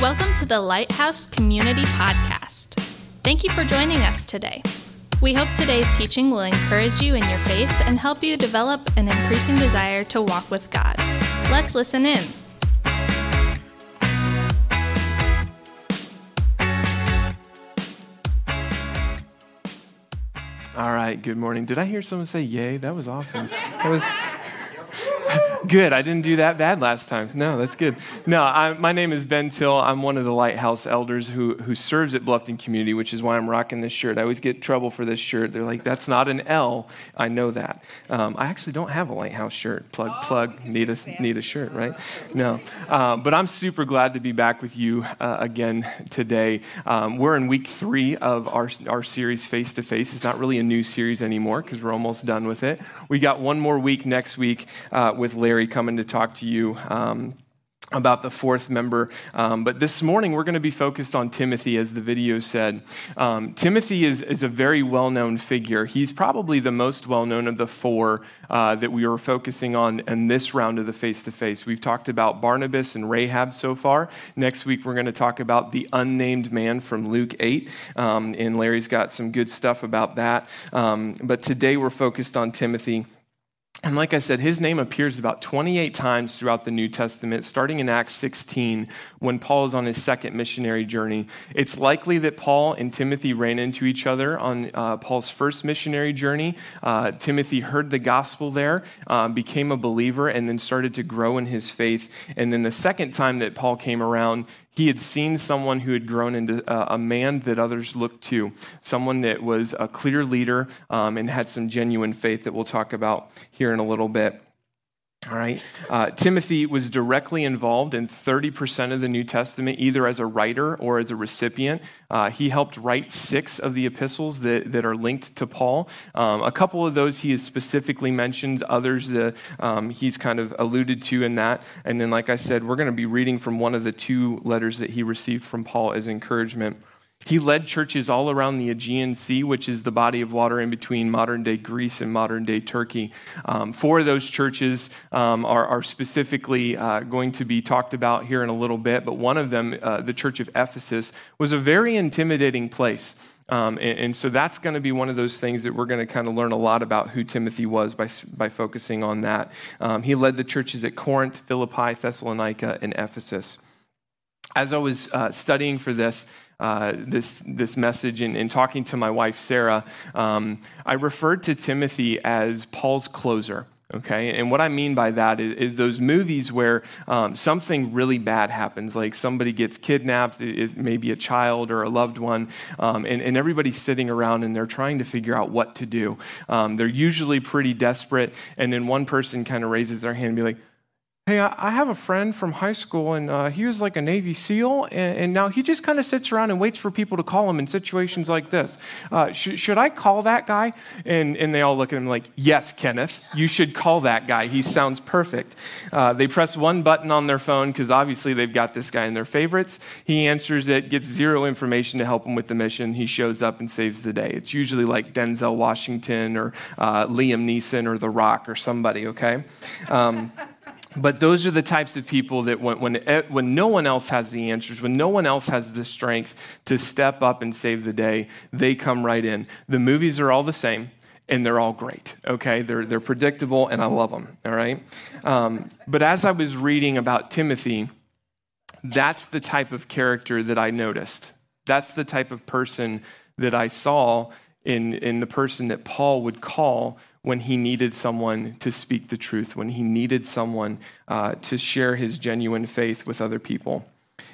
Welcome to the Lighthouse Community Podcast. Thank you for joining us today. We hope today's teaching will encourage you in your faith and help you develop an increasing desire to walk with God. Let's listen in. All right, good morning. Did I hear someone say yay? That was awesome. That was good. I didn't do that bad last time. No, that's good. No, I, my name is Ben Till. I'm one of the Lighthouse elders who, who serves at Bluffton Community, which is why I'm rocking this shirt. I always get trouble for this shirt. They're like, that's not an L. I know that. Um, I actually don't have a Lighthouse shirt. Plug, oh, plug, need a, need a shirt, right? No. Uh, but I'm super glad to be back with you uh, again today. Um, we're in week three of our, our series, Face to Face. It's not really a new series anymore because we're almost done with it. We got one more week next week uh, with Larry coming to talk to you. Um, about the fourth member. Um, but this morning, we're going to be focused on Timothy, as the video said. Um, Timothy is, is a very well known figure. He's probably the most well known of the four uh, that we were focusing on in this round of the face to face. We've talked about Barnabas and Rahab so far. Next week, we're going to talk about the unnamed man from Luke 8. Um, and Larry's got some good stuff about that. Um, but today, we're focused on Timothy. And like I said, his name appears about 28 times throughout the New Testament, starting in Acts 16 when Paul is on his second missionary journey. It's likely that Paul and Timothy ran into each other on uh, Paul's first missionary journey. Uh, Timothy heard the gospel there, uh, became a believer, and then started to grow in his faith. And then the second time that Paul came around, he had seen someone who had grown into a man that others looked to, someone that was a clear leader um, and had some genuine faith that we'll talk about here in a little bit. All right. Uh, Timothy was directly involved in 30% of the New Testament, either as a writer or as a recipient. Uh, he helped write six of the epistles that, that are linked to Paul. Um, a couple of those he has specifically mentioned, others that um, he's kind of alluded to in that. And then, like I said, we're going to be reading from one of the two letters that he received from Paul as encouragement. He led churches all around the Aegean Sea, which is the body of water in between modern day Greece and modern day Turkey. Um, four of those churches um, are, are, specifically uh, going to be talked about here in a little bit, but one of them, uh, the church of Ephesus, was a very intimidating place. Um, and, and, so that's going to be one of those things that we're going to kind of learn a lot about who Timothy was by, by focusing on that. Um, he led the churches at Corinth, Philippi, Thessalonica, and Ephesus. As I was uh, studying for this, uh, this, this message and, talking to my wife, Sarah, um, I referred to Timothy as Paul's closer. Okay, and what I mean by that is, is those movies where um, something really bad happens, like somebody gets kidnapped, it, it may be a child or a loved one, um, and, and, everybody's sitting around and they're trying to figure out what to do. Um, they're usually pretty desperate, and then one person kind of raises their hand and be like, Hey, I have a friend from high school, and uh, he was like a Navy SEAL, and, and now he just kind of sits around and waits for people to call him in situations like this. Uh, sh- should I call that guy? And, and they all look at him like, Yes, Kenneth, you should call that guy. He sounds perfect. Uh, they press one button on their phone because obviously they've got this guy in their favorites. He answers it, gets zero information to help him with the mission. He shows up and saves the day. It's usually like Denzel Washington or uh, Liam Neeson or The Rock or somebody, okay? Um, but those are the types of people that when, when, when no one else has the answers, when no one else has the strength to step up and save the day, they come right in. The movies are all the same and they're all great, okay? They're, they're predictable and I love them, all right? Um, but as I was reading about Timothy, that's the type of character that I noticed. That's the type of person that I saw in, in the person that Paul would call when he needed someone to speak the truth, when he needed someone uh, to share his genuine faith with other people.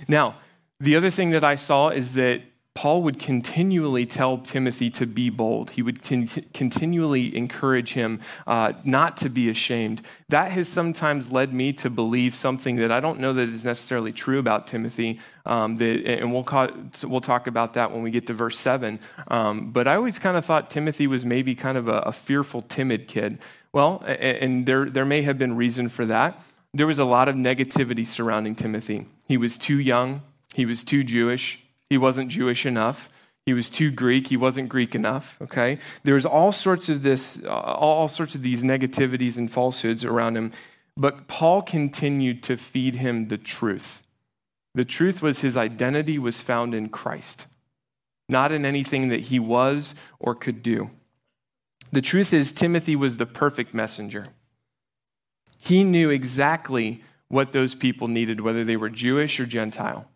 Now, the other thing that I saw is that Paul would continually tell Timothy to be bold. He would con- continually encourage him uh, not to be ashamed. That has sometimes led me to believe something that I don't know that is necessarily true about Timothy. Um, that, and we'll, call, we'll talk about that when we get to verse 7. Um, but I always kind of thought Timothy was maybe kind of a, a fearful, timid kid. Well, and there, there may have been reason for that. There was a lot of negativity surrounding Timothy. He was too young, he was too Jewish. He wasn't Jewish enough. He was too Greek. He wasn't Greek enough. Okay, there was all sorts of this, uh, all sorts of these negativities and falsehoods around him. But Paul continued to feed him the truth. The truth was his identity was found in Christ, not in anything that he was or could do. The truth is, Timothy was the perfect messenger. He knew exactly what those people needed, whether they were Jewish or Gentile.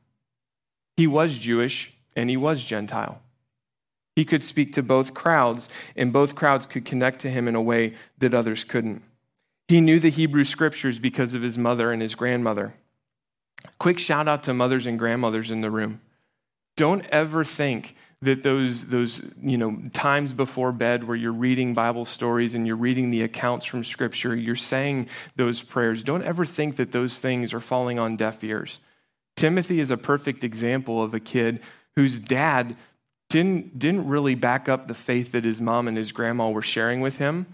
He was Jewish and he was Gentile. He could speak to both crowds, and both crowds could connect to him in a way that others couldn't. He knew the Hebrew scriptures because of his mother and his grandmother. Quick shout out to mothers and grandmothers in the room. Don't ever think that those, those you know, times before bed where you're reading Bible stories and you're reading the accounts from Scripture, you're saying those prayers, don't ever think that those things are falling on deaf ears. Timothy is a perfect example of a kid whose dad didn't, didn't really back up the faith that his mom and his grandma were sharing with him,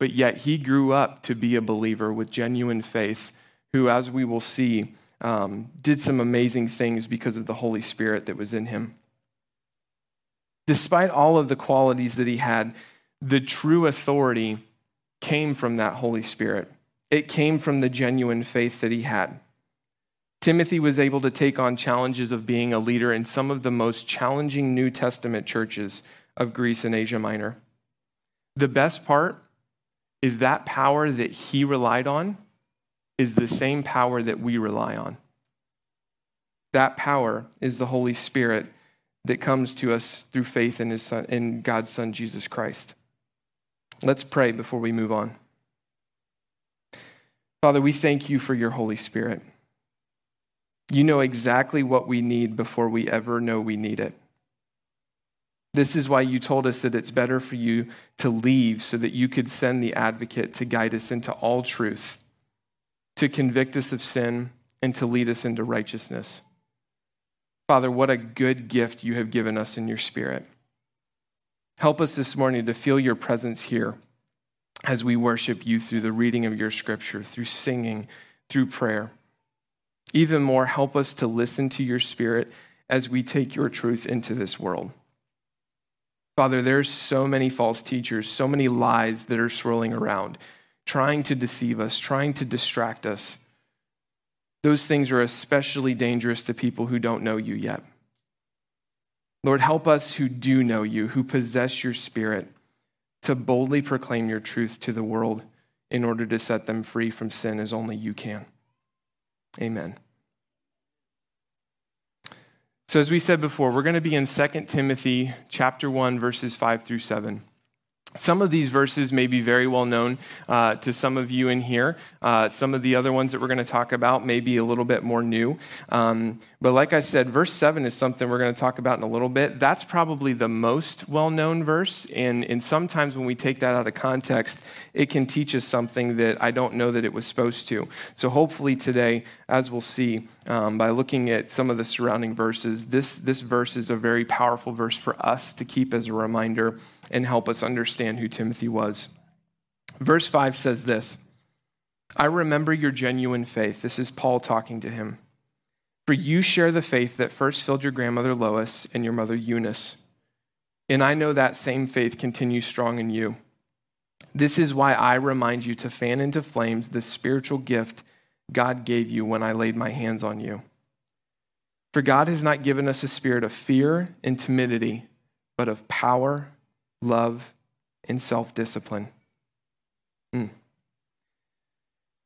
but yet he grew up to be a believer with genuine faith, who, as we will see, um, did some amazing things because of the Holy Spirit that was in him. Despite all of the qualities that he had, the true authority came from that Holy Spirit. It came from the genuine faith that he had. Timothy was able to take on challenges of being a leader in some of the most challenging New Testament churches of Greece and Asia Minor. The best part is that power that he relied on is the same power that we rely on. That power is the Holy Spirit that comes to us through faith in, his son, in God's Son, Jesus Christ. Let's pray before we move on. Father, we thank you for your Holy Spirit. You know exactly what we need before we ever know we need it. This is why you told us that it's better for you to leave so that you could send the advocate to guide us into all truth, to convict us of sin, and to lead us into righteousness. Father, what a good gift you have given us in your spirit. Help us this morning to feel your presence here as we worship you through the reading of your scripture, through singing, through prayer. Even more, help us to listen to your spirit as we take your truth into this world. Father, there's so many false teachers, so many lies that are swirling around, trying to deceive us, trying to distract us. Those things are especially dangerous to people who don't know you yet. Lord, help us who do know you, who possess your spirit, to boldly proclaim your truth to the world in order to set them free from sin as only you can. Amen. So as we said before, we're going to be in 2 Timothy chapter 1 verses 5 through 7. Some of these verses may be very well known uh, to some of you in here. Uh, some of the other ones that we're going to talk about may be a little bit more new. Um, but like I said, verse 7 is something we're going to talk about in a little bit. That's probably the most well known verse. And, and sometimes when we take that out of context, it can teach us something that I don't know that it was supposed to. So hopefully today, as we'll see um, by looking at some of the surrounding verses, this, this verse is a very powerful verse for us to keep as a reminder and help us understand who Timothy was. Verse 5 says this I remember your genuine faith. This is Paul talking to him. For you share the faith that first filled your grandmother Lois and your mother Eunice. And I know that same faith continues strong in you. This is why I remind you to fan into flames the spiritual gift God gave you when I laid my hands on you. For God has not given us a spirit of fear and timidity, but of power love, and self discipline. Mm.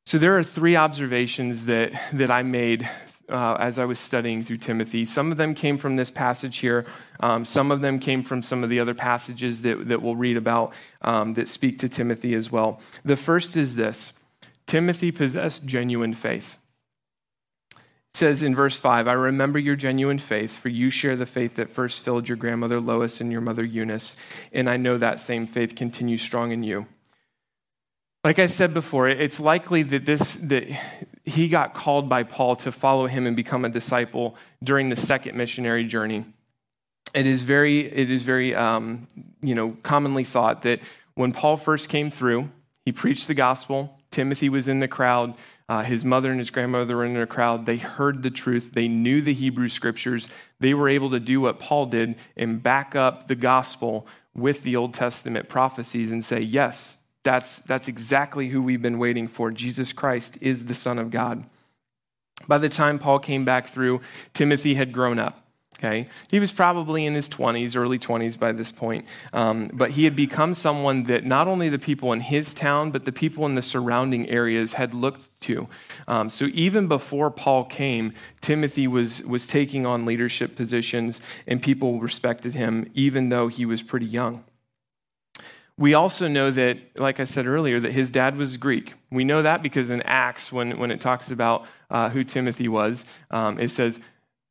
So, there are three observations that, that I made uh, as I was studying through Timothy. Some of them came from this passage here, um, some of them came from some of the other passages that, that we'll read about um, that speak to Timothy as well. The first is this Timothy possessed genuine faith says in verse 5 I remember your genuine faith, for you share the faith that first filled your grandmother Lois and your mother Eunice, and I know that same faith continues strong in you. Like I said before, it's likely that this that he got called by Paul to follow him and become a disciple during the second missionary journey. It is very, it is very, um, you know, commonly thought that when Paul first came through, he preached the gospel. Timothy was in the crowd. Uh, his mother and his grandmother were in a crowd. They heard the truth. They knew the Hebrew scriptures. They were able to do what Paul did and back up the gospel with the Old Testament prophecies and say, yes, that's, that's exactly who we've been waiting for. Jesus Christ is the Son of God. By the time Paul came back through, Timothy had grown up. Okay, he was probably in his 20s, early 20s by this point, um, but he had become someone that not only the people in his town, but the people in the surrounding areas had looked to. Um, so even before Paul came, Timothy was was taking on leadership positions, and people respected him, even though he was pretty young. We also know that, like I said earlier, that his dad was Greek. We know that because in Acts, when, when it talks about uh, who Timothy was, um, it says,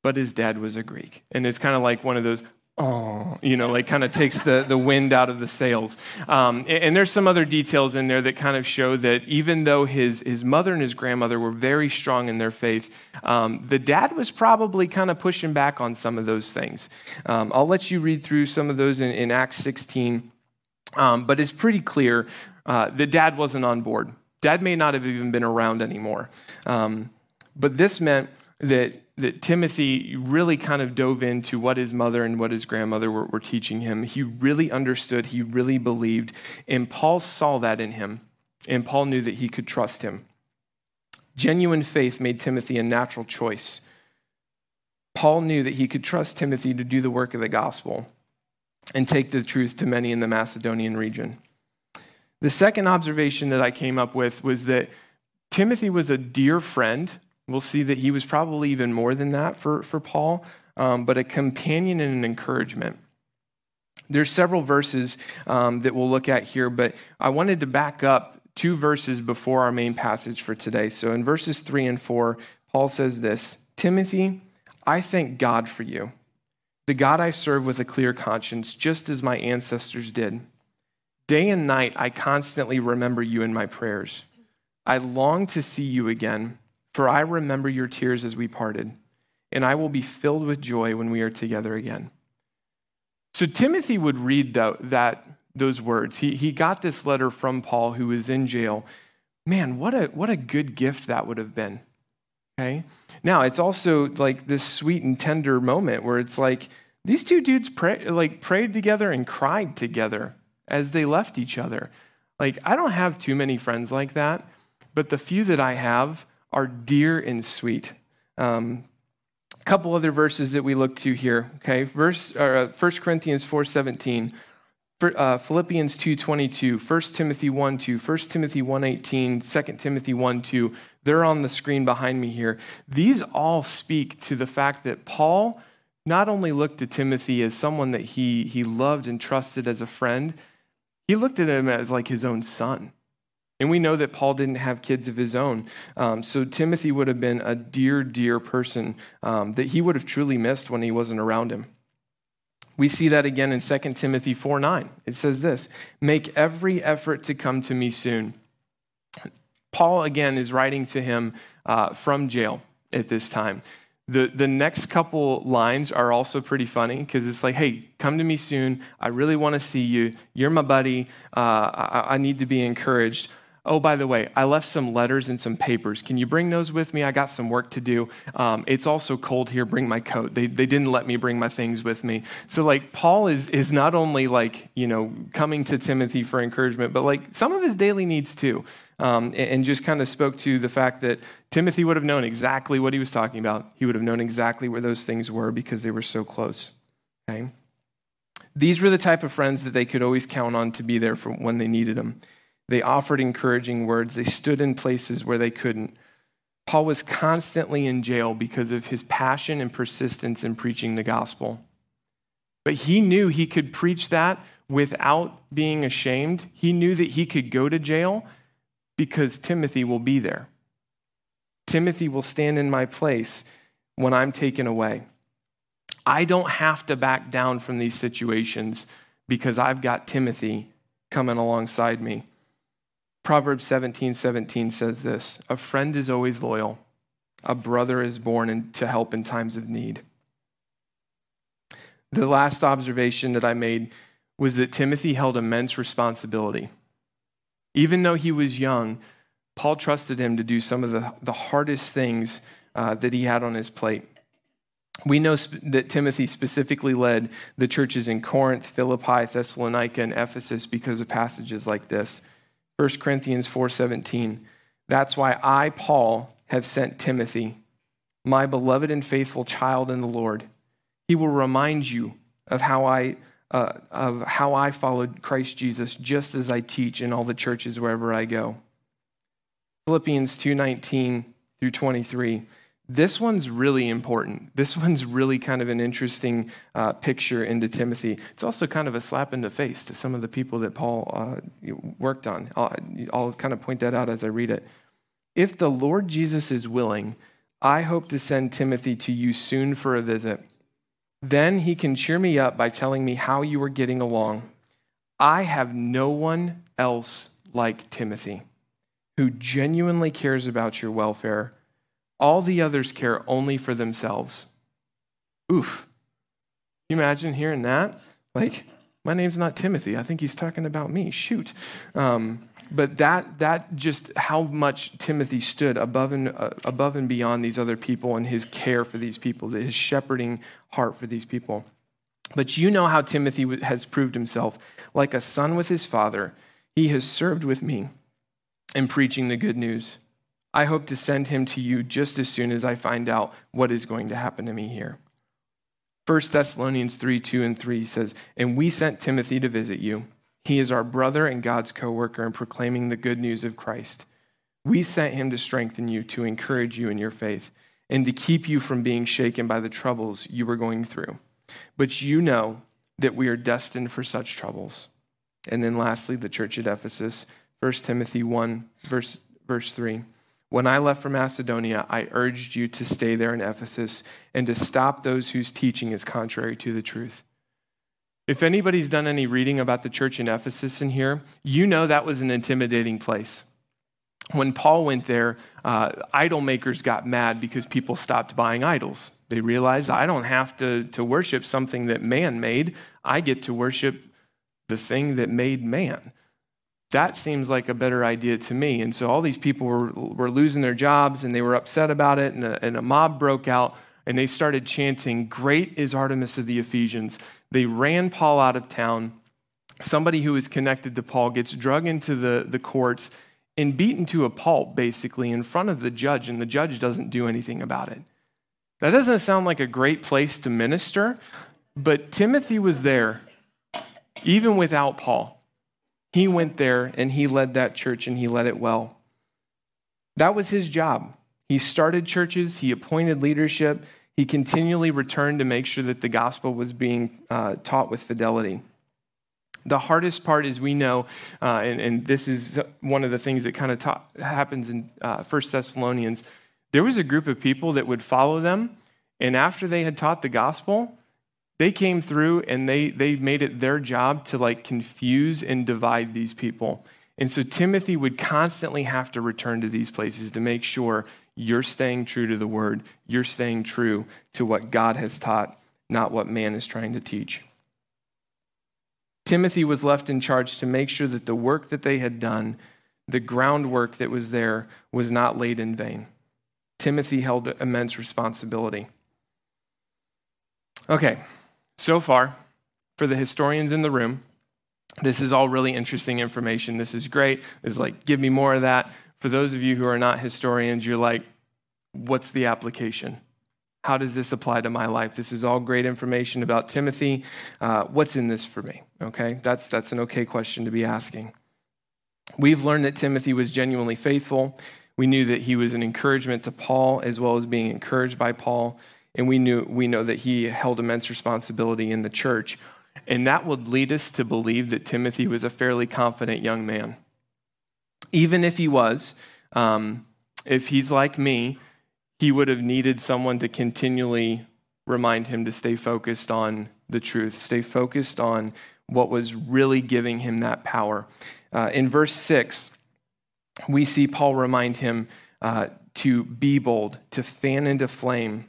but his dad was a Greek. And it's kind of like one of those, oh, you know, like kind of takes the, the wind out of the sails. Um, and, and, there's some other details in there that kind of show that even though his, his mother and his grandmother were very strong in their faith, um, the dad was probably kind of pushing back on some of those things. Um, I'll let you read through some of those in, in Acts 16. Um, but it's pretty clear uh, dad wasn't on board. Dad may not have even been around anymore. Um, but this meant that, that Timothy really kind of dove into what his mother and what his grandmother were, were teaching him. He really understood, he really believed, and Paul saw that in him, and Paul knew that he could trust him. Genuine faith made Timothy a natural choice. Paul knew that he could trust Timothy to do the work of the gospel and take the truth to many in the Macedonian region. The second observation that I came up with was that Timothy was a dear friend. We'll see that he was probably even more than that for, for Paul, um, but a companion and an encouragement. There's several verses um, that we'll look at here, but I wanted to back up two verses before our main passage for today. So in verses three and four, Paul says this Timothy, I thank God for you the God I serve with a clear conscience, just as my ancestors did. Day and night, I constantly remember you in my prayers. I long to see you again, for I remember your tears as we parted, and I will be filled with joy when we are together again. So Timothy would read that, that those words. He, he got this letter from Paul, who was in jail. Man, what a, what a good gift that would have been. Okay? Now, it's also like this sweet and tender moment where it's like these two dudes pray, like prayed together and cried together as they left each other. Like I don't have too many friends like that, but the few that I have are dear and sweet. Um, a couple other verses that we look to here. Okay, verse uh, 1 Corinthians four seventeen uh, Philippians 2.22, 1 Timothy 1 2, 1 Timothy 1.18, 2 Timothy 1 2, they're on the screen behind me here. These all speak to the fact that Paul not only looked to Timothy as someone that he, he loved and trusted as a friend, he looked at him as like his own son. And we know that Paul didn't have kids of his own. Um, so Timothy would have been a dear, dear person um, that he would have truly missed when he wasn't around him. We see that again in 2 Timothy 4 9. It says this Make every effort to come to me soon. Paul, again, is writing to him uh, from jail at this time. The, the next couple lines are also pretty funny because it's like, hey, come to me soon. I really want to see you. You're my buddy. Uh, I, I need to be encouraged. Oh, by the way, I left some letters and some papers. Can you bring those with me? I got some work to do. Um, it's also cold here. Bring my coat. They, they didn't let me bring my things with me. So, like, Paul is, is not only like, you know, coming to Timothy for encouragement, but like some of his daily needs too. Um, and, just kind of spoke to the fact that Timothy would have known exactly what he was talking about. He would have known exactly where those things were because they were so close. Okay? These were the type of friends that they could always count on to be there for when they needed them. They offered encouraging words. They stood in places where they couldn't. Paul was constantly in jail because of his passion and persistence in preaching the gospel. But he knew he could preach that without being ashamed. He knew that he could go to jail because Timothy will be there. Timothy will stand in my place when I'm taken away. I don't have to back down from these situations because I've got Timothy coming alongside me. Proverbs 17 17 says this A friend is always loyal, a brother is born in, to help in times of need. The last observation that I made was that Timothy held immense responsibility. Even though he was young, Paul trusted him to do some of the, the hardest things uh, that he had on his plate. We know sp- that Timothy specifically led the churches in Corinth, Philippi, Thessalonica, and Ephesus because of passages like this. 1 Corinthians 4:17. That's why I Paul have sent Timothy my beloved and faithful child in the Lord. He will remind you of how I uh, of how I followed Christ Jesus, just as I teach in all the churches wherever I go. Philippians 2:19 through 23. This one's really important. This one's really kind of an interesting uh, picture into Timothy. It's also kind of a slap in the face to some of the people that Paul uh, worked on. I'll, I'll kind of point that out as I read it. If the Lord Jesus is willing, I hope to send Timothy to you soon for a visit. Then he can cheer me up by telling me how you are getting along. I have no one else like Timothy who genuinely cares about your welfare. All the others care only for themselves. Oof. You imagine hearing that? Like, my name's not Timothy. I think he's talking about me. Shoot. Um, but that, that just how much Timothy stood above and, uh, above and beyond these other people and his care for these people, his shepherding heart for these people. But you know how Timothy has proved himself like a son with his father. He has served with me in preaching the good news. I hope to send him to you just as soon as I find out what is going to happen to me here. 1 Thessalonians 3 2 and 3 says, And we sent Timothy to visit you he is our brother and God's co worker in proclaiming the good news of Christ. We sent him to strengthen you, to encourage you in your faith, and to keep you from being shaken by the troubles you were going through. But you know that we are destined for such troubles. And then lastly, the church at Ephesus, 1 Timothy 1, verse, verse 3. When I left for Macedonia, I urged you to stay there in Ephesus and to stop those whose teaching is contrary to the truth. If anybody's done any reading about the church in Ephesus in here, you know that was an intimidating place. When Paul went there, uh, idol makers got mad because people stopped buying idols. They realized I don't have to, to worship something that man made, I get to worship the thing that made man. That seems like a better idea to me. And so all these people were, were losing their jobs and they were upset about it, and a, and a mob broke out and they started chanting, Great is Artemis of the Ephesians. They ran Paul out of town. Somebody who is connected to Paul gets drug into the, the courts and beaten to a pulp, basically, in front of the judge, and the judge doesn't do anything about it. That doesn't sound like a great place to minister, but Timothy was there, even without Paul. He went there and he led that church and he led it well. That was his job. He started churches, he appointed leadership, he continually returned to make sure that the gospel was being uh, taught with fidelity. The hardest part, as we know, uh, and, and, this is one of the things that kind of ta- happens in uh, 1 Thessalonians, there was a group of people that would follow them, and after they had taught the gospel, they came through and they, they made it their job to like confuse and divide these people. And so Timothy would constantly have to return to these places to make sure you're staying true to the word. You're staying true to what God has taught, not what man is trying to teach. Timothy was left in charge to make sure that the work that they had done, the groundwork that was there, was not laid in vain. Timothy held immense responsibility. Okay, so far, for the historians in the room, this is all really interesting information. This is great. It's like, give me more of that for those of you who are not historians, you're like, what's the application? How does this apply to my life? This is all great information about Timothy. Uh, what's in this for me? Okay, that's, that's an okay question to be asking. We've learned that Timothy was genuinely faithful. We knew that he was an encouragement to Paul as well as being encouraged by Paul. And we, knew, we know that he held immense responsibility in the church. And that would lead us to believe that Timothy was a fairly confident young man. Even if he was, um, if he's like me, he would have needed someone to continually remind him to stay focused on the truth, stay focused on what was really giving him that power. Uh, in verse 6, we see Paul remind him uh, to be bold, to fan into flame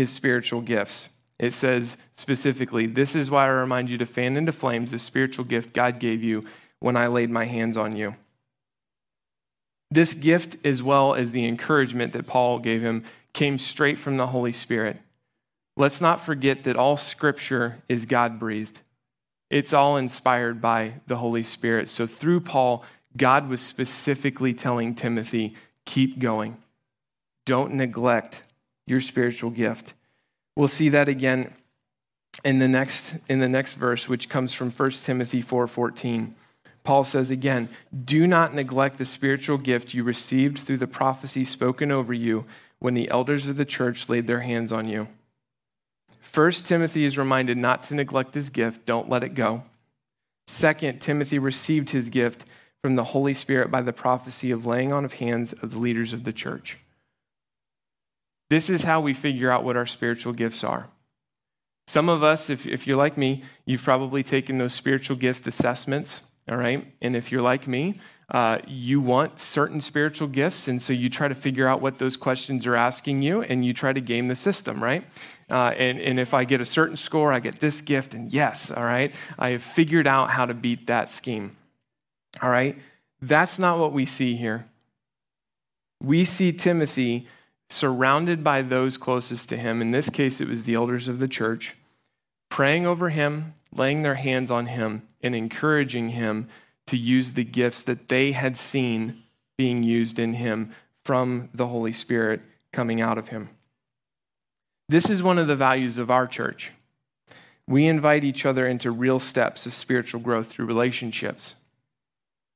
his spiritual gifts. It says specifically, This is why I remind you to fan into flames the spiritual gift God gave you when I laid my hands on you. This gift, as well as the encouragement that Paul gave him, came straight from the Holy Spirit. Let's not forget that all scripture is God breathed, it's all inspired by the Holy Spirit. So through Paul, God was specifically telling Timothy, keep going. Don't neglect your spiritual gift. We'll see that again in the next in the next verse which comes from 1 Timothy 4:14. Paul says again, "Do not neglect the spiritual gift you received through the prophecy spoken over you when the elders of the church laid their hands on you." First Timothy is reminded not to neglect his gift, don't let it go. Second, Timothy received his gift from the Holy Spirit by the prophecy of laying on of hands of the leaders of the church. This is how we figure out what our spiritual gifts are. Some of us, if, if you're like me, you've probably taken those spiritual gifts assessments, all right? And if you're like me, uh, you want certain spiritual gifts, and so you try to figure out what those questions are asking you, and you try to game the system, right? Uh, and, and if I get a certain score, I get this gift, and yes, all right, I have figured out how to beat that scheme. All right? That's not what we see here. We see Timothy surrounded by those closest to him. In this case, it was the elders of the church, praying over him, laying their hands on him, and encouraging him to use the gifts that they had seen being used in him from the Holy Spirit coming out of him. This is one of the values of our church. We invite each other into real steps of spiritual growth through relationships.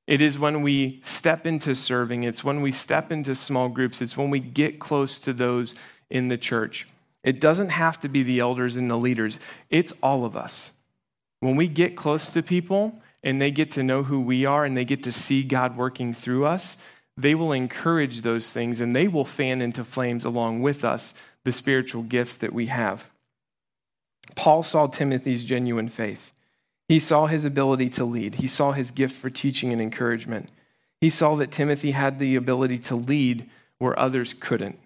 It is when we step into serving, it's when we step into small groups, it's when we get close to those in the church. It doesn't have to be the elders and the leaders, it's all of us. When we get close to people and they get to know who we are and they get to see God working through us, they will encourage those things and they will fan into flames along with us the spiritual gifts that we have. Paul saw Timothy's genuine faith. He saw his ability to lead. He saw his gift for teaching and encouragement. He saw that Timothy had the ability to lead where others couldn't.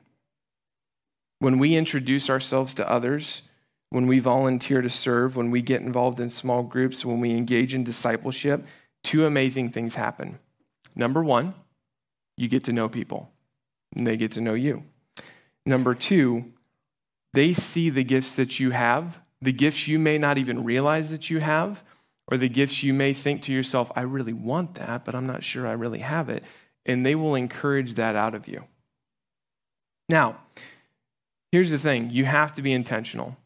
When we introduce ourselves to others, when we volunteer to serve, when we get involved in small groups, when we engage in discipleship, two amazing things happen. Number one, you get to know people, and they get to know you. Number two, they see the gifts that you have, the gifts you may not even realize that you have, or the gifts you may think to yourself, I really want that, but I'm not sure I really have it. And they will encourage that out of you. Now, here's the thing you have to be intentional.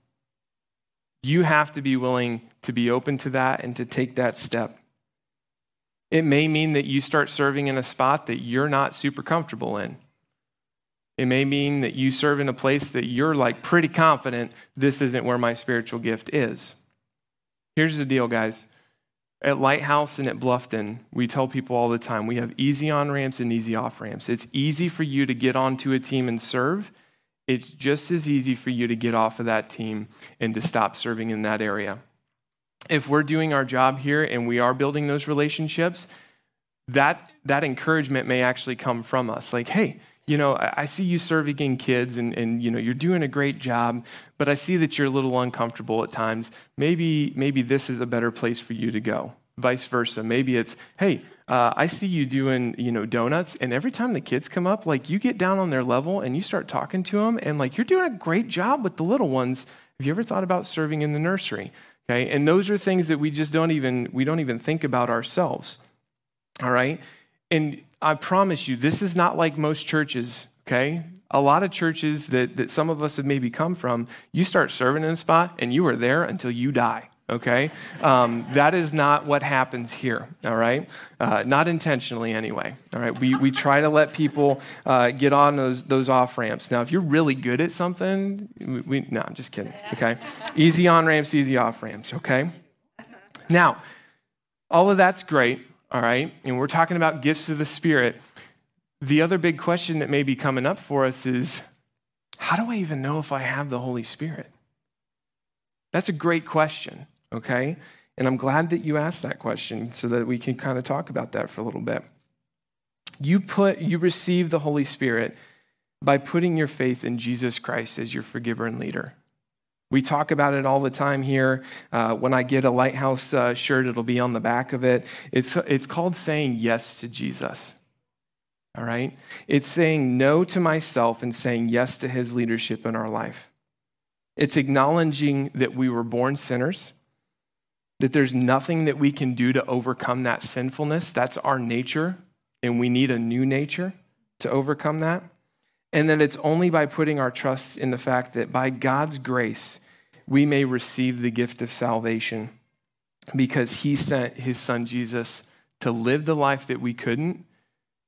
You have to be willing to be open to that and to take that step. It may mean that you start serving in a spot that you're not super comfortable in. It may mean that you serve in a place that you're like pretty confident this isn't where my spiritual gift is. Here's the deal, guys. At Lighthouse and at Bluffton, we tell people all the time we have easy on ramps and easy off ramps. It's easy for you to get onto a team and serve. It's just as easy for you to get off of that team and to stop serving in that area. If we're doing our job here and we are building those relationships, that, that encouragement may actually come from us. Like, hey, you know, I see you serving kids and, and, you know, you're doing a great job, but I see that you're a little uncomfortable at times. Maybe, maybe this is a better place for you to go. Vice versa. Maybe it's, hey, uh, I see you doing, you know, donuts, and every time the kids come up, like you get down on their level and you start talking to them, and like you're doing a great job with the little ones. Have you ever thought about serving in the nursery? Okay, and those are things that we just don't even we don't even think about ourselves. All right, and I promise you, this is not like most churches, okay? A lot of churches that, that some of us have maybe come from, you start serving in a spot and you are there until you die, okay? Um, that is not what happens here, all right? Uh, not intentionally, anyway, all right? We, we try to let people uh, get on those, those off ramps. Now, if you're really good at something, we, we no, I'm just kidding, okay? Easy on ramps, easy off ramps, okay? Now, all of that's great all right? And we're talking about gifts of the Spirit. The other big question that may be coming up for us is how do I even know if I have the Holy Spirit? That's a great question, okay? And I'm glad that you asked that question so that we can kind of talk about that for a little bit. You put you receive the Holy Spirit by putting your faith in Jesus Christ as your forgiver and leader. We talk about it all the time here. Uh, when I get a lighthouse uh, shirt, it'll be on the back of it. It's, it's called saying yes to Jesus. All right? It's saying no to myself and saying yes to his leadership in our life. It's acknowledging that we were born sinners, that there's nothing that we can do to overcome that sinfulness. That's our nature, and we need a new nature to overcome that. And that it's only by putting our trust in the fact that by God's grace, we may receive the gift of salvation because he sent his son Jesus to live the life that we couldn't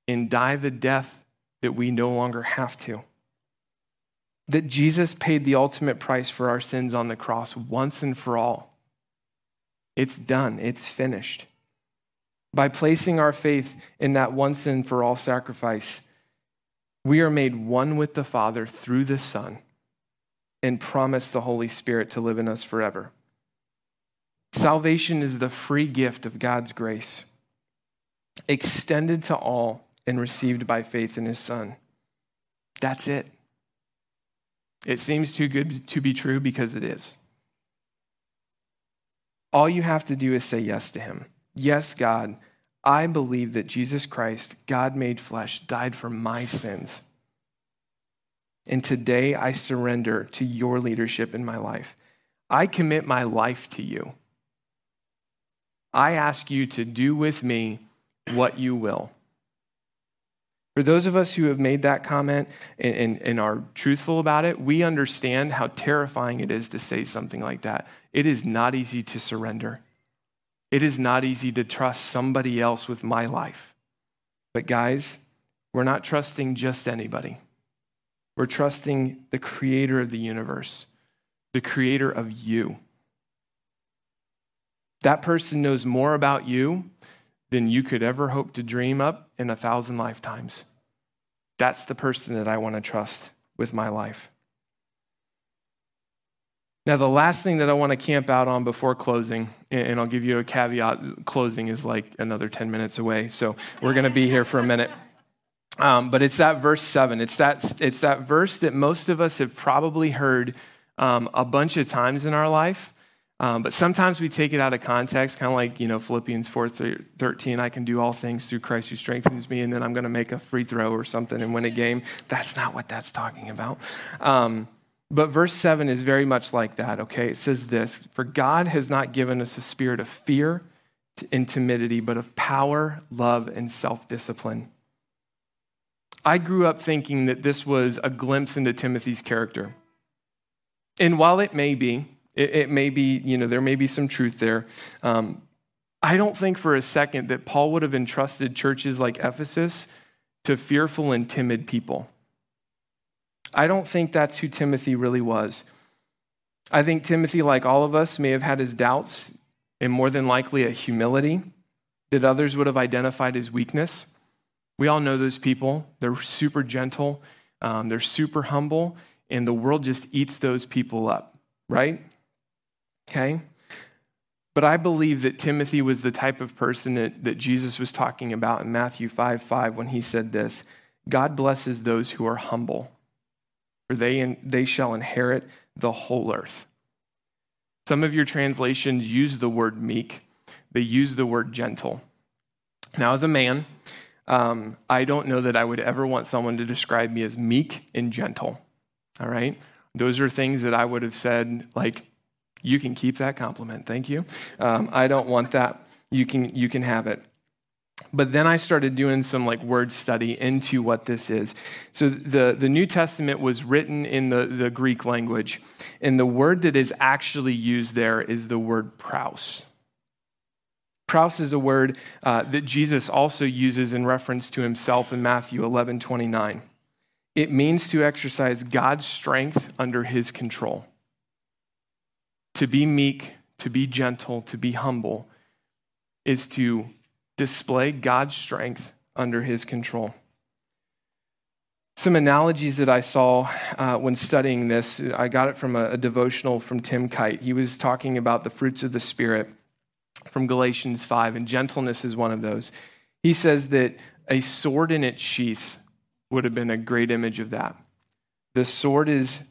and die the death that we no longer have to. That Jesus paid the ultimate price for our sins on the cross once and for all. It's done, it's finished. By placing our faith in that once and for all sacrifice, we are made one with the Father through the Son and promise the Holy Spirit to live in us forever. Salvation is the free gift of God's grace, extended to all and received by faith in His Son. That's it. It seems too good to be true because it is. All you have to do is say yes to Him. Yes, God, I believe that Jesus Christ, God made flesh, died for my sins. And today I surrender to your leadership in my life. I commit my life to you. I ask you to do with me what you will. For those of us who have made that comment and, and, and, are truthful about it, we understand how terrifying it is to say something like that. It is not easy to surrender. It is not easy to trust somebody else with my life. But, guys, we're not trusting just anybody. We're trusting the creator of the universe, the creator of you. That person knows more about you than you could ever hope to dream up in a thousand lifetimes. That's the person that I want to trust with my life. Now, the last thing that I want to camp out on before closing, and I'll give you a caveat closing is like another 10 minutes away, so we're going to be here for a minute. Um, but it's that verse seven. It's that, it's that verse that most of us have probably heard um, a bunch of times in our life. Um, but sometimes we take it out of context, kind of like, you know, Philippians 4 13, I can do all things through Christ who strengthens me, and then I'm going to make a free throw or something and win a game. That's not what that's talking about. But verse 7 is very much like that, okay? It says this For God has not given us a spirit of fear and timidity, but of power, love, and self discipline. I grew up thinking that this was a glimpse into Timothy's character. And while it may be, it, it may be, you know, there may be some truth there. Um, I don't think for a second that Paul would have entrusted churches like Ephesus to fearful and timid people. I don't think that's who Timothy really was. I think Timothy, like all of us, may have had his doubts and more than likely a humility that others would have identified as weakness. We all know those people. They're super gentle, um, they're super humble, and the world just eats those people up, right? Okay? But I believe that Timothy was the type of person that, that Jesus was talking about in Matthew 5 5 when he said this God blesses those who are humble, for they, they shall inherit the whole earth. Some of your translations use the word meek, they use the word gentle. Now, as a man, um, I don't know that I would ever want someone to describe me as meek and gentle. All right? Those are things that I would have said, like, you can keep that compliment. Thank you. Um, I don't want that. You can, you can have it. But then I started doing some like word study into what this is. So the, the New Testament was written in the, the Greek language, and the word that is actually used there is the word praus. Praus is a word uh, that Jesus also uses in reference to himself in Matthew 11 29. It means to exercise God's strength under his control. To be meek, to be gentle, to be humble is to display God's strength under his control. Some analogies that I saw uh, when studying this, I got it from a, a devotional from Tim Kite. He was talking about the fruits of the Spirit from Galatians 5, and gentleness is one of those. He says that a sword in its sheath would have been a great image of that. The sword is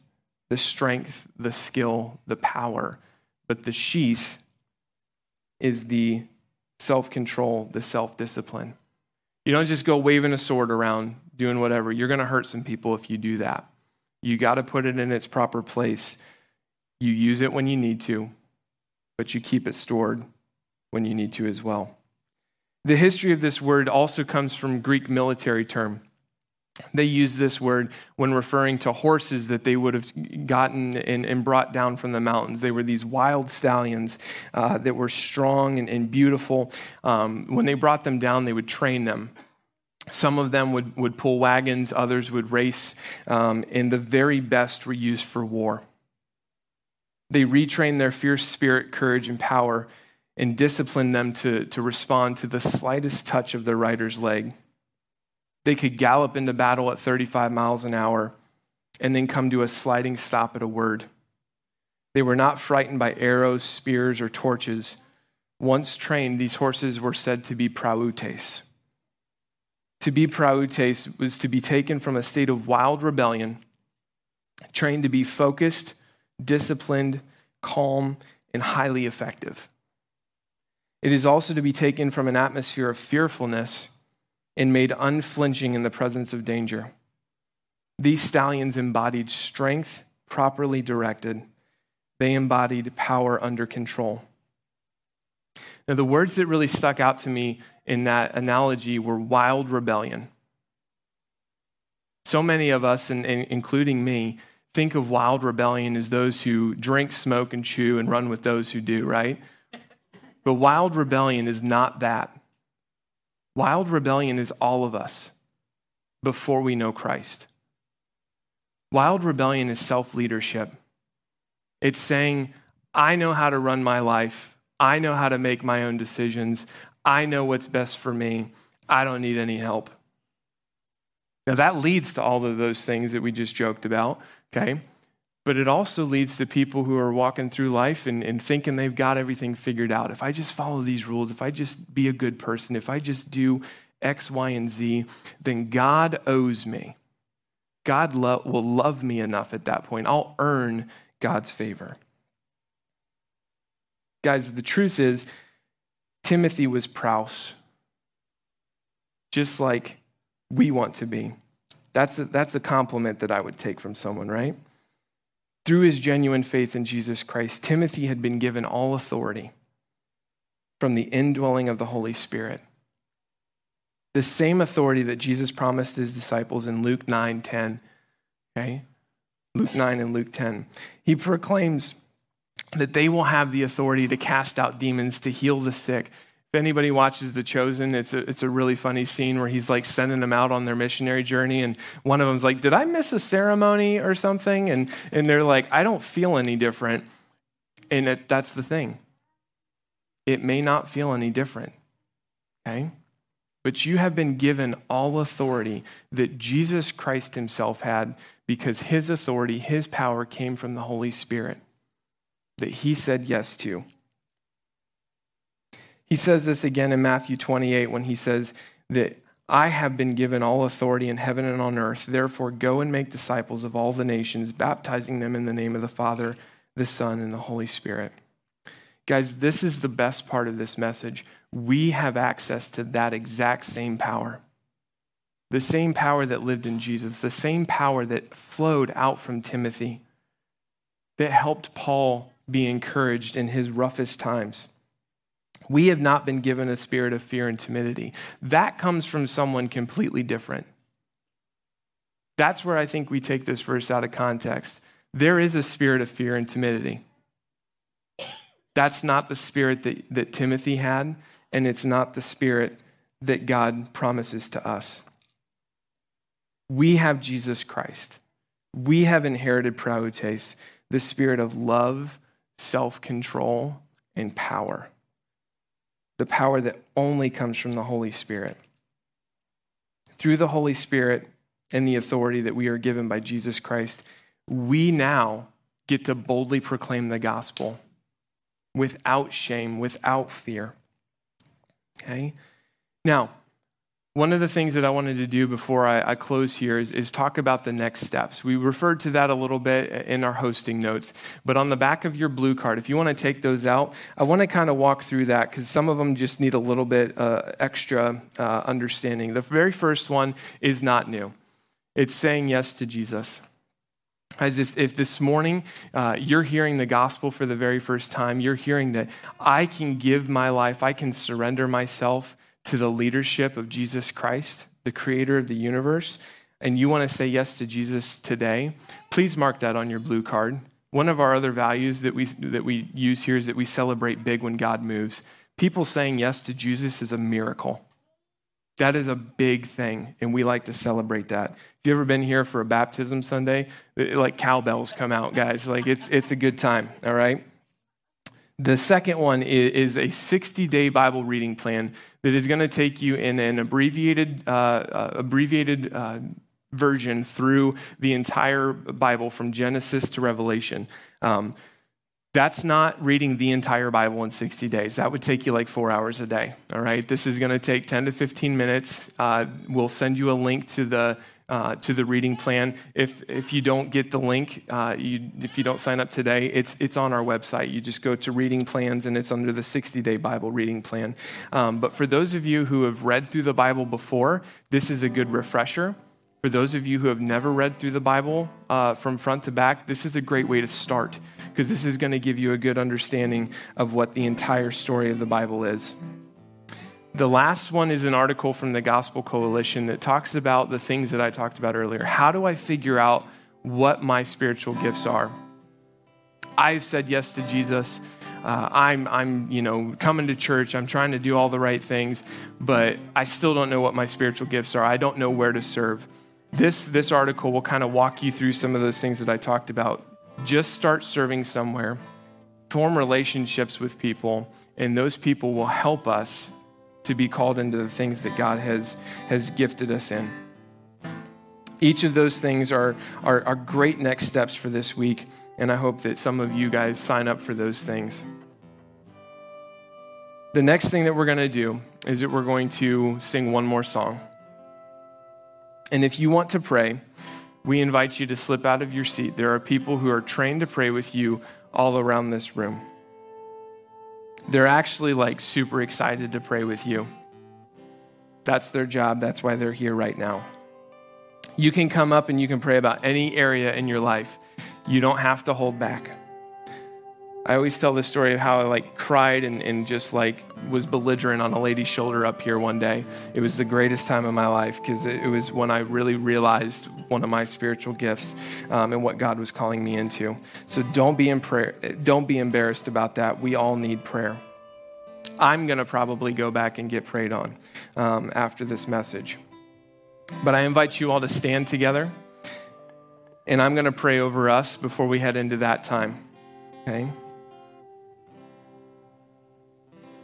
the strength, the skill, the power, but the sheath is the self control, the self discipline. You don't just go waving a sword around, doing whatever. You're going to hurt some people if you do that. You got to put it in its proper place. You use it when you need to, but you keep it stored when you need to as well. The history of this word also comes from Greek military term. They use this word when referring to horses that they would have gotten and, and brought down from the mountains. They were these wild stallions uh, that were strong and, and beautiful. Um, when they brought them down, they would train them. Some of them would, would pull wagons, others would race, um, and the very best were used for war. They retrained their fierce spirit, courage, and power and disciplined them to, to respond to the slightest touch of their rider's leg. They could gallop into battle at 35 miles an hour and then come to a sliding stop at a word. They were not frightened by arrows, spears, or torches. Once trained, these horses were said to be prautes. To be prautes was to be taken from a state of wild rebellion, trained to be focused, disciplined, calm, and highly effective. It is also to be taken from an atmosphere of fearfulness and made unflinching in the presence of danger. These stallions embodied strength properly directed, they embodied power under control. Now, the words that really stuck out to me in that analogy were wild rebellion. So many of us, and, and including me, think of wild rebellion as those who drink, smoke, and chew and run with those who do, right? But wild rebellion is not that. Wild rebellion is all of us before we know Christ. Wild rebellion is self leadership. It's saying, I know how to run my life. I know how to make my own decisions. I know what's best for me. I don't need any help. Now, that leads to all of those things that we just joked about, okay? But it also leads to people who are walking through life and, and thinking they've got everything figured out. If I just follow these rules, if I just be a good person, if I just do X, Y, and Z, then God owes me. God lo- will love me enough at that point. I'll earn God's favor. Guys, the truth is, Timothy was prouse, just like we want to be. That's a, that's a compliment that I would take from someone, right? Through his genuine faith in Jesus Christ, Timothy had been given all authority from the indwelling of the Holy Spirit. The same authority that Jesus promised his disciples in Luke 9 10. Okay? Luke 9 and Luke 10. He proclaims that they will have the authority to cast out demons, to heal the sick, if anybody watches The Chosen, it's a, it's a really funny scene where he's like sending them out on their missionary journey. And one of them's like, Did I miss a ceremony or something? And, and they're like, I don't feel any different. And it, that's the thing. It may not feel any different, okay? But you have been given all authority that Jesus Christ himself had because his authority, his power came from the Holy Spirit that he said yes to. He says this again in Matthew 28 when he says that I have been given all authority in heaven and on earth. Therefore, go and make disciples of all the nations, baptizing them in the name of the Father, the Son, and the Holy Spirit. Guys, this is the best part of this message. We have access to that exact same power. The same power that lived in Jesus, the same power that flowed out from Timothy, that helped Paul be encouraged in his roughest times. We have not been given a spirit of fear and timidity. That comes from someone completely different. That's where I think we take this verse out of context. There is a spirit of fear and timidity. That's not the spirit that, that Timothy had, and it's not the spirit that God promises to us. We have Jesus Christ. We have inherited prautes, the spirit of love, self control, and power the power that only comes from the Holy Spirit. Through the Holy Spirit and the authority that we are given by Jesus Christ, we now get to boldly proclaim the gospel without shame, without fear. Okay? Now, one of the things that I wanted to do before I, I close here is, is, talk about the next steps. We referred to that a little bit in our hosting notes, but on the back of your blue card, if you want to take those out, I want to kind of walk through that because some of them just need a little bit uh, extra uh, understanding. The very first one is not new, it's saying yes to Jesus. As if, if this morning uh, you're hearing the gospel for the very first time, you're hearing that I can give my life, I can surrender myself to the leadership of Jesus Christ, the creator of the universe, and you want to say yes to Jesus today, please mark that on your blue card. One of our other values that we, that we use here is that we celebrate big when God moves. People saying yes to Jesus is a miracle. That is a big thing, and we like to celebrate that. If you ever been here for a baptism Sunday, like cowbells come out, guys. Like it's it's a good time. All right. The second one is a 60 day Bible reading plan that is going to take you in an abbreviated, uh, uh, abbreviated uh, version through the entire Bible from Genesis to Revelation. Um, that's not reading the entire Bible in 60 days. That would take you like four hours a day. All right. This is going to take 10 to 15 minutes. Uh, we'll send you a link to the uh, to the reading plan. If, if you don't get the link, uh, you, if you don't sign up today, it's, it's on our website. You just go to reading plans and it's under the 60 day Bible reading plan. Um, but for those of you who have read through the Bible before, this is a good refresher. For those of you who have never read through the Bible uh, from front to back, this is a great way to start because this is going to give you a good understanding of what the entire story of the Bible is. The last one is an article from the Gospel Coalition that talks about the things that I talked about earlier. How do I figure out what my spiritual gifts are? I've said yes to Jesus. Uh, I'm, I'm, you know, coming to church. I'm trying to do all the right things, but I still don't know what my spiritual gifts are. I don't know where to serve. This, this article will kind of walk you through some of those things that I talked about. Just start serving somewhere, form relationships with people, and those people will help us to be called into the things that God has, has gifted us in. Each of those things are, are, are great next steps for this week, and I hope that some of you guys sign up for those things. The next thing that we're going to do is that we're going to sing one more song. And if you want to pray, we invite you to slip out of your seat. There are people who are trained to pray with you all around this room they're actually like super excited to pray with you. That's their job. That's why they're here right now. You can come up and you can pray about any area in your life. You don't have to hold back. I always tell the story of how I like cried and, and just like was belligerent on a lady's shoulder up here one day. It was the greatest time of my life because it, was when I really realized one of my spiritual gifts um, and what God was calling me into. So don't be, in prayer, don't be embarrassed about that. We all need prayer. I'm going to probably go back and get prayed on um, after this message. But I invite you all to stand together and I'm going to pray over us before we head into that time. Okay?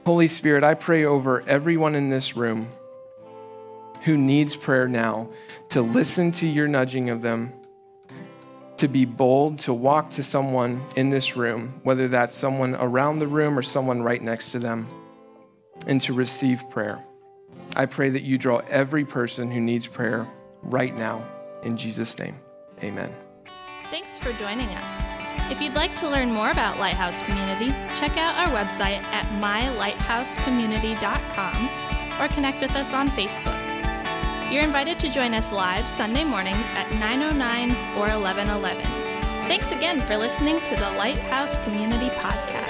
Holy Spirit, I pray over everyone in this room who needs prayer now to listen to your nudging of them, to be bold, to walk to someone in this room, whether that's someone around the room or someone right next to them, and to receive prayer. I pray that you draw every person who needs prayer right now. In Jesus' name, amen. Thanks for joining us. If you'd like to learn more about Lighthouse Community, check out our website at mylighthousecommunity.com or connect with us on Facebook. You're invited to join us live Sunday mornings at 9:09 or 11:11. Thanks again for listening to the Lighthouse Community Podcast.